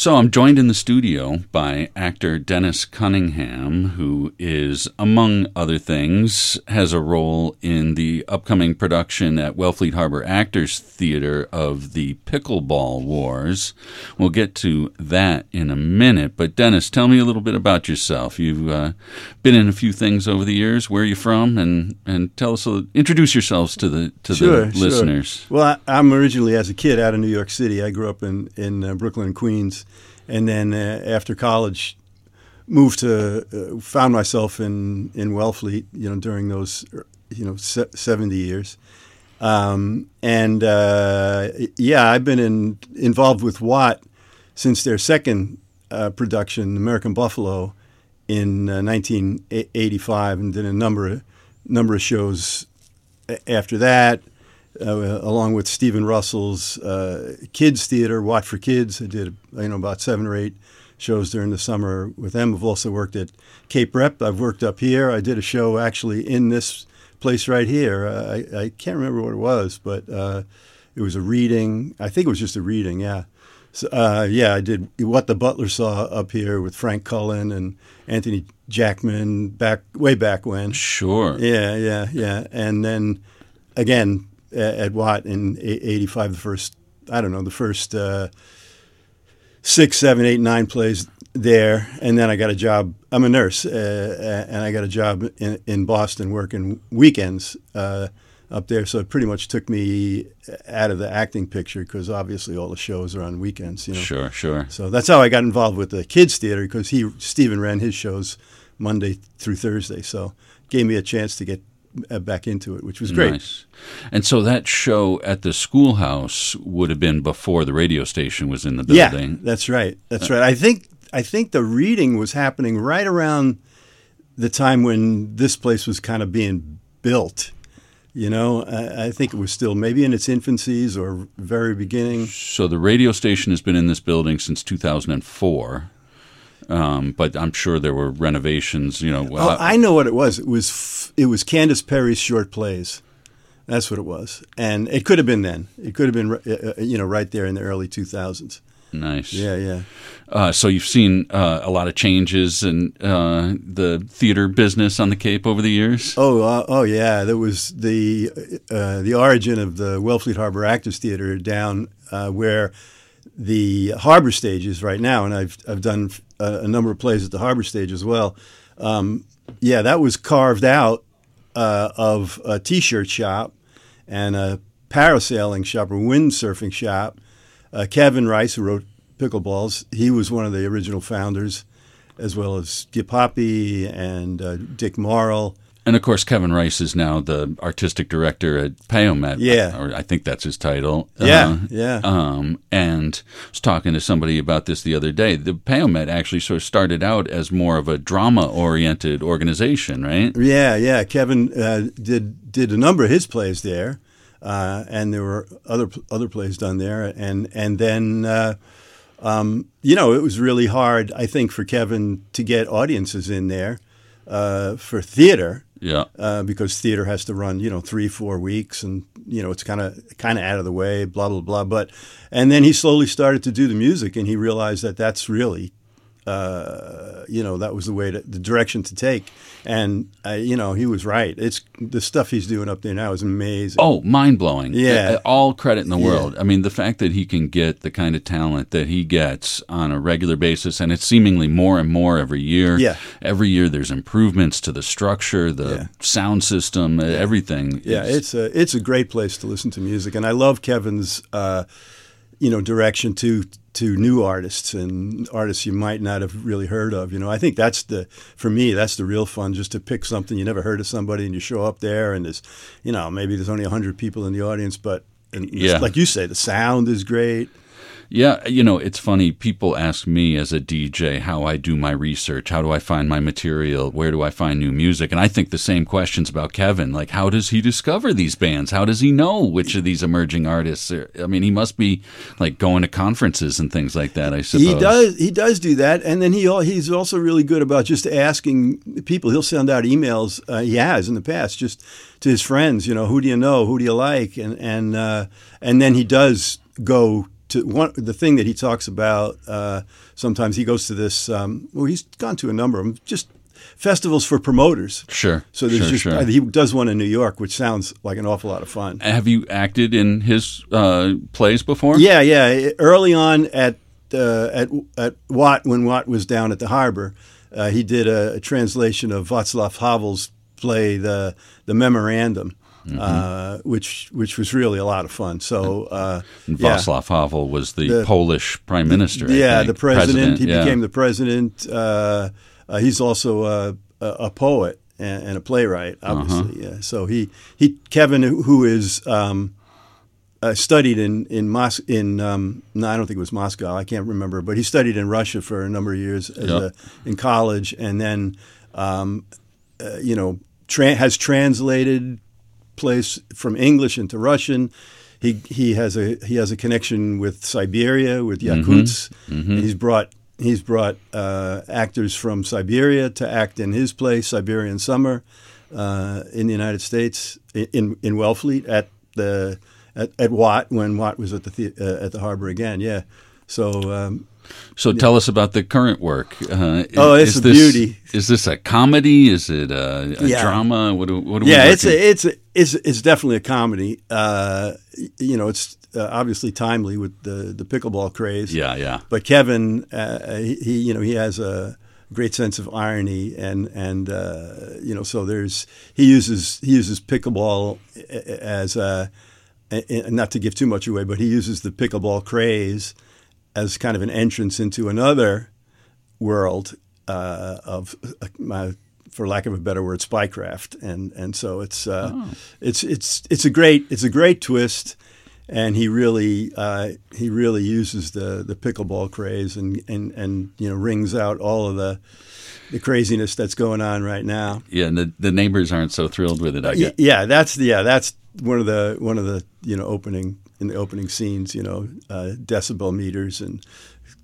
So I'm joined in the studio by actor Dennis Cunningham, who is, among other things, has a role in the upcoming production at Wellfleet Harbor Actors Theater of the Pickleball Wars. We'll get to that in a minute. But Dennis, tell me a little bit about yourself. You've uh, been in a few things over the years. Where are you from? And and tell us, a, introduce yourselves to the to sure, the listeners. Sure. Well, I, am originally as a kid out of New York City. I grew up in in uh, Brooklyn, Queens and then uh, after college, moved to uh, found myself in in Wellfleet. You know, during those you know se- seventy years. Um, and uh, yeah, I've been in, involved with WHAT since their second uh, production, American Buffalo, in 1985, uh, and did a number of number of shows after that. Uh, along with Stephen Russell's uh, Kids Theater, WHAT for Kids. I did you know about seven or eight shows during the summer with them. I've also worked at Cape Rep. I've worked up here. I did a show actually in this place right here. Uh, I, I, can't remember what it was, but uh, it was a reading. I think it was just a reading. Yeah. So, uh, yeah, I did what the Butler saw up here with Frank Cullen and Anthony Jackman back way back when. Sure. Yeah, yeah, yeah. And then again, at WHAT in '85. The first, I don't know, the first uh, six, seven, eight, nine plays there, and then I got a job. I'm a nurse, uh, and I got a job in, in Boston working weekends uh, up there. So it pretty much took me out of the acting picture because obviously all the shows are on weekends. You know. Sure, sure. So that's how I got involved with the kids theater because he Stephen ran his shows Monday through Thursday. So gave me a chance to get uh, Uh, back into it, which was great. Nice. And so that show at the schoolhouse would have been before the radio station was in the building. Yeah, that's right. That's uh, right. I think I think the reading was happening right around the time when this place was kind of being built. You know, I, I think it was still maybe in its infancies or very beginning. So the radio station has been in this building since 2004. Um, but I'm sure there were renovations. You know, oh, I know what it was. It was f- it was Candace Perry's short plays. That's what it was, and it could have been then. It could have been, uh, uh, you know, right there in the early 2000s. Nice. Yeah, yeah. Uh, so you've seen uh, a lot of changes in uh, the theater business on the Cape over the years. Oh, uh, oh yeah. That was the uh, the origin of the Wellfleet Harbor Actors Theater down uh, where the harbor stage is right now, and I've I've done a, a number of plays at the harbor stage as well. Um, yeah, that was carved out uh, of a t-shirt shop and a parasailing shop or windsurfing shop. Uh, Kevin Rice, who wrote Pickleballs, he was one of the original founders, as well as Hoppe and uh, Dick Morrill. And of course, Kevin Rice is now the artistic director at Payomet. Yeah, or I think that's his title. Yeah, uh, yeah. Um, and I was talking to somebody about this the other day. The Payomet actually sort of started out as more of a drama-oriented organization, right? Yeah, yeah. Kevin uh, did did a number of his plays there, uh, and there were other other plays done there, and and then. Uh, um, you know, it was really hard, I think, for Kevin to get audiences in there uh, for theater yeah. Uh, because theater has to run, you know, three, four weeks, and you know, it's kind of kind of out of the way, blah blah blah. But and then he slowly started to do the music, and he realized that that's really uh, you know, that was the way to, the direction to take. And uh, you know, he was right. It's the stuff he's doing up there now is amazing. Oh, mind blowing! Yeah, all credit in the world. Yeah. I mean, the fact that he can get the kind of talent that he gets on a regular basis, and it's seemingly more and more every year. Yeah, every year there's improvements to the structure, the yeah. sound system, yeah. everything. Yeah, it's, it's a it's a great place to listen to music, and I love Kevin's. Uh, you know, direction to to new artists and artists you might not have really heard of. You know, I think that's the for me that's the real fun, just to pick something you never heard of somebody and you show up there and there's, you know, maybe there's only hundred people in the audience, but and yeah. like you say, the sound is great. Yeah, you know, it's funny. People ask me as a DJ how I do my research. How do I find my material? Where do I find new music? And I think the same questions about Kevin. Like, how does he discover these bands? How does he know which of these emerging artists? Are, I mean, he must be like going to conferences and things like that. I suppose he does. He does do that, and then he he's also really good about just asking people. He'll send out emails. Uh, he has in the past just to his friends. You know, who do you know? Who do you like? And and uh, and then he does go to one the thing that he talks about. Uh, sometimes he goes to this. Um, well, he's gone to a number of them. Just festivals for promoters. Sure. So there's sure, just sure. he does one in New York, which sounds like an awful lot of fun. Have you acted in his uh, plays before? Yeah, yeah. Early on at uh, at at WHAT when WHAT was down at the harbor, uh, he did a, a, translation of Václav Havel's play the the Memorandum. Mm-hmm. Uh, which which was really a lot of fun. So uh, Václav yeah. Havel was the, the, Polish prime minister. The, yeah, the president. president he yeah. became the president. Uh, uh, he's also a, a poet and, a playwright, obviously. Uh-huh. Yeah. So he he Kevin, who is um, uh, studied in in Mos in um, no, I don't think it was Moscow. I can't remember, but he studied in Russia for a number of years as Yep. a, in college, and then um, uh, you know tra- has translated plays from English into Russian. He he has a he has a connection with Siberia with Yakuts. Mhm. He's brought he's brought uh, actors from Siberia to act in his play Siberian Summer uh, in the United States in in Wellfleet at the at, at WHAT when WHAT was at the, the uh, at the harbor again. Yeah. So um, So tell us about the current work. Uh, Oh, is it's a this, beauty. Is this a comedy? Is it a, a Yeah. drama? What do, what do yeah, we it's a, it's a, it's it's definitely a comedy. Uh, you know, it's uh, obviously timely with the the pickleball craze. yeah, yeah. But Kevin, uh, he, he you know he has a great sense of irony and and uh, you know so there's he uses he uses pickleball as a, a- not to give too much away, but he uses the pickleball craze as kind of an entrance into another world uh, of uh, my, for lack of a better word, spycraft, and and so it's uh, it's it's it's a great it's a great twist, and he really uh, he really uses the the pickleball craze and and and you know rings out all of the the craziness that's going on right now. Yeah, and the, the neighbors aren't so thrilled with it, I Y- guess. Yeah, that's yeah, that's one of the one of the you know opening in the opening scenes. You know, uh, decibel meters and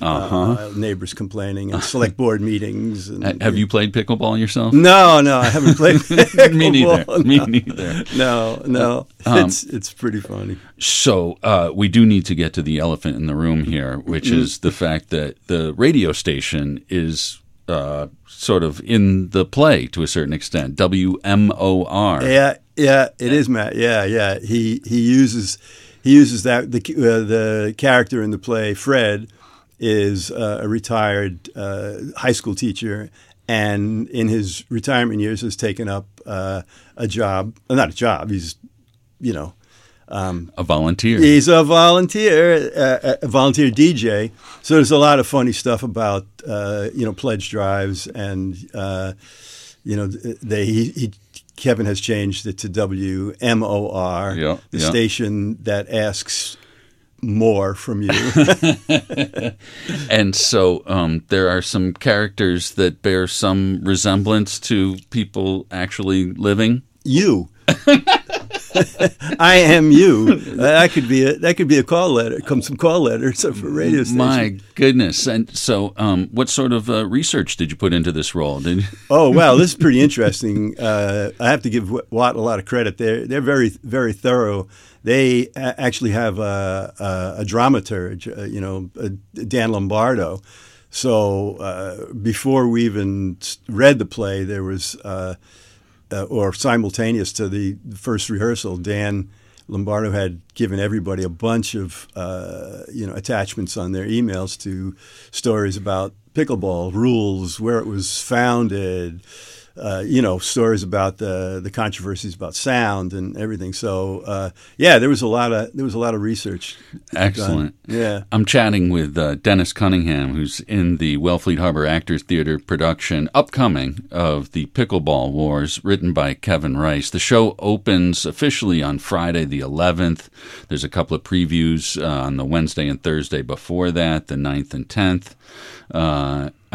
Uh-huh. uh, neighbors complaining and select board meetings. And, Ha- Have you played pickleball yourself? No, no, I haven't played. Me neither. pickleball, Me neither. No, no, Um, it's it's pretty funny. So uh, we do need to get to the elephant in the room here, which Mm-hmm. is the fact that the radio station is uh, sort of in the play to a certain extent. WMOR. Yeah, yeah, it is Matt. Yeah, yeah. He he uses he uses that the uh, the character in the play Fred is uh, a retired uh, high school teacher, and in his retirement years has taken up uh, a job. uh, Not a job. He's you know. Um, A volunteer. He's a volunteer, uh, a volunteer DJ. So there's a lot of funny stuff about uh, you know pledge drives, and uh, you know they he, he Kevin has changed it to WMOR, Yeah, the yeah. station that asks more from you. And so um, there are some characters that bear some resemblance to people actually living. you. I am you. That could be a that could be a call letter. Come some call letters for radio station. My goodness! And so, um, what sort of uh, research did you put into this role? Did? Oh wow, this is pretty interesting. Uh, I have to give WHAT a lot of credit. They're they're very very thorough. They actually have a, a, a dramaturge, uh, you know, uh Dan Lombardo. So uh, before we even read the play, there was, uh, or simultaneous to the first rehearsal, Dan Lombardo had given everybody a bunch of uh, you know attachments on their emails to stories about pickleball rules, where it was founded, uh, you know, stories about the the controversies about sound and everything. So uh, yeah, there was a lot of there was a lot of research. done. Excellent. Yeah. I'm chatting with uh, Dennis Cunningham, who's in the Wellfleet Harbor Actors Theater production upcoming of the Pickleball Wars, written by Kevin Rice. The show opens officially on Friday the 11th. There's a couple of previews uh, on the Wednesday and Thursday before that, the 9th and 10th.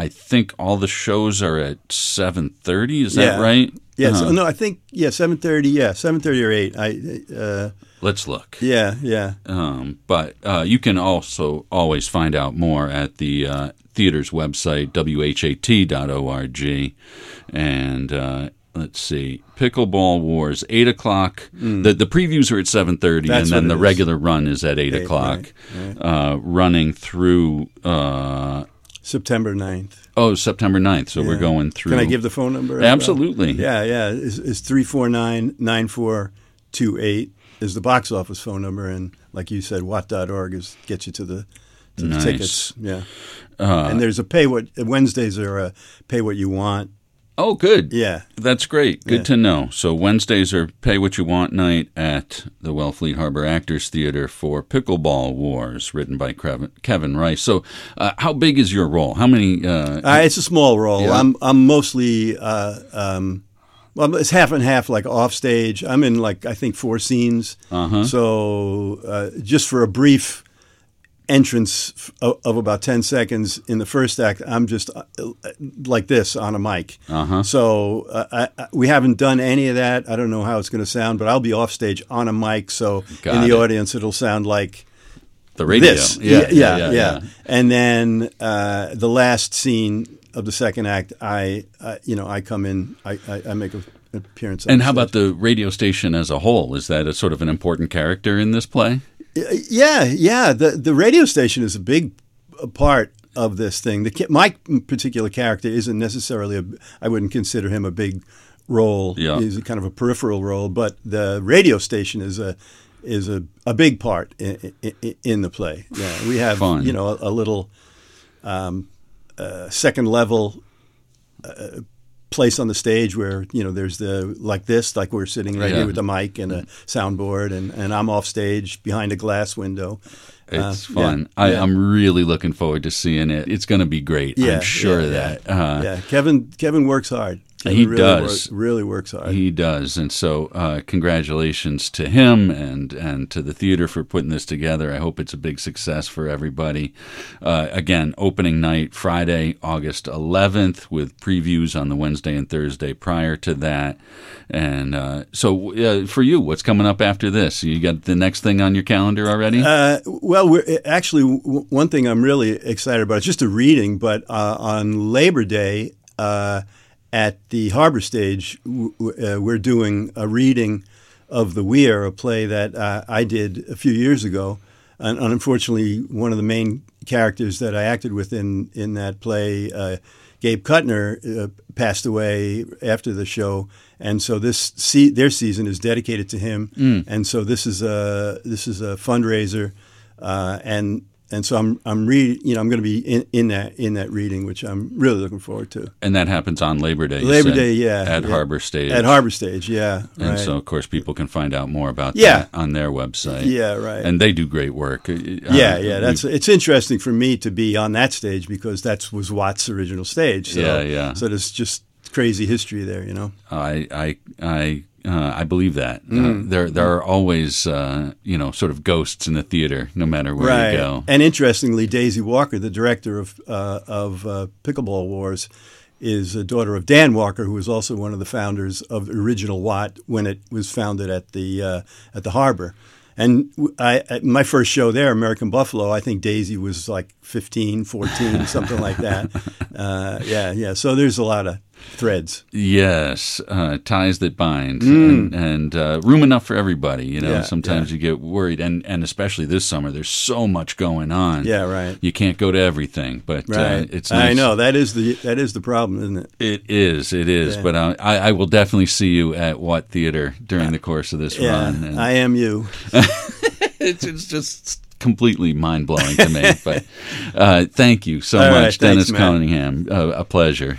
Uh, I think all the shows are at 7:30. Is that right? Yes. Uh-huh. No, I think yeah, seven thirty. Yeah, seven thirty or eight. I. Uh, Let's look. yeah. Yeah. Um, but uh, you can also always find out more at the uh, theater's website, what.org. And uh, let's see, Pickleball Wars, eight o'clock. The the previews are at seven thirty, and Mm. Then the is. regular run is at eight, Eight, o'clock, right, Uh, running through. September 9th. oh, September 9th, So we're going through. Can I give the phone number? Absolutely. Yeah, yeah. It's, it's 349 9428 is the box office phone number. And like you said, what.org is gets you to the, to the Nice. tickets. Yeah. Uh, and there's a pay what, Wednesdays are a pay what you want. Oh, good. Yeah. That's great. Good Yeah. to know. So Wednesdays are pay what you want night at the Wellfleet Harbor Actors Theater for Pickleball Wars, written by Kevin, Rice. So, uh, how big is your role? How many? Uh, Uh, it's a small role. Yeah. I'm I'm mostly uh, um, well, it's half and half, like off stage. I'm in like I think four scenes. Uh-huh. So uh, just for a brief entrance of, of about ten seconds in the first act, I'm just uh, like this on a mic. Uh-huh. So uh, I, I, we haven't done any of that. I don't know how it's going to sound, but I'll be off stage on a mic. So Got in the it. audience, it'll sound like the radio. this. Yeah, yeah, yeah, yeah. And then uh, the last scene of the second act, I, uh, you know, I come in, I, I, I make a, an appearance. And how stage. about the radio station as a whole? Is that a sort of an important character in this play? Yeah, yeah. The the radio station is a big part of this thing. The my particular character isn't necessarily a. I wouldn't consider him a big role. Yeah. He's a kind of a peripheral role, but the radio station is a is a, a big part in, in, in the play. Yeah, we have Fun. you know a, a little um, uh, second level. Uh, place on the stage where you know there's the like this like we're sitting right Yeah. here with the mic and a soundboard and, and I'm off stage behind a glass window It's Uh, fun. yeah, I, yeah. I'm really looking forward to seeing it. It's going to be great. Yeah, I'm sure of that. Uh, yeah, Kevin. Kevin works hard. Kevin He really does. work- really works hard. He does, and so uh, congratulations to him and and to the theater for putting this together. I hope it's a big success for everybody. Uh, again, opening night Friday, August 11th, with previews on the Wednesday and Thursday prior to that. And uh, so, uh, for you, what's coming up after this? You got the next thing on your calendar already? Uh, well, we're, actually, w- one thing I'm really excited about. is just a reading, but uh, on Labor Day uh, at the Harbor Stage, w- w- uh, we're doing a reading of The Weir, a play that uh, I did a few years ago. And unfortunately, one of the main characters that I acted with in, in that play, uh, Gabe Kuttner, uh, passed away after the show, and so this se- their season is dedicated to him. And so this is a this is a fundraiser, uh, and and so I'm I'm read you know I'm going to be in, in that in that reading, which I'm really looking forward to. and that happens on Labor Day. Labor said, Day, yeah, At yeah. Harbor Stage. At Harbor Stage, yeah, And right. so, of course, people can find out more about Yeah. that on their website. yeah, right. And they do great work. Uh, yeah, yeah, that's it's interesting for me to be on that stage because that was WHAT's original stage. So, Yeah, yeah. So there's just crazy history there, you know. I I I uh, I believe that Mm. uh, there there are always uh, you know sort of ghosts in the theater, no matter where you go. And interestingly, Daisy Walker, the director of uh, of uh, Pickleball Wars, is a daughter of Dan Walker, who was also one of the founders of the original WHAT when it was founded at the uh, at the harbor. And I, my first show there, American Buffalo, I think Daisy was like 15, 14, something like that. Uh, yeah, yeah. So there's a lot of threads. Yes, uh, ties that bind, and, and uh, room enough for everybody. You know, Mm. Yeah, sometimes yeah. you get worried, and and especially this summer, there's so much going on. Yeah, right. You can't go to everything, but Right. uh, it's nice. I know that is the that is the problem, isn't it? It is, it is. Yeah. But uh, I, I will definitely see you at WHAT Theater during the course of this run. And I am you. it's, it's just completely mind blowing to me. but uh, thank you so All right, much, Dennis thanks. Cunningham. Uh, a pleasure.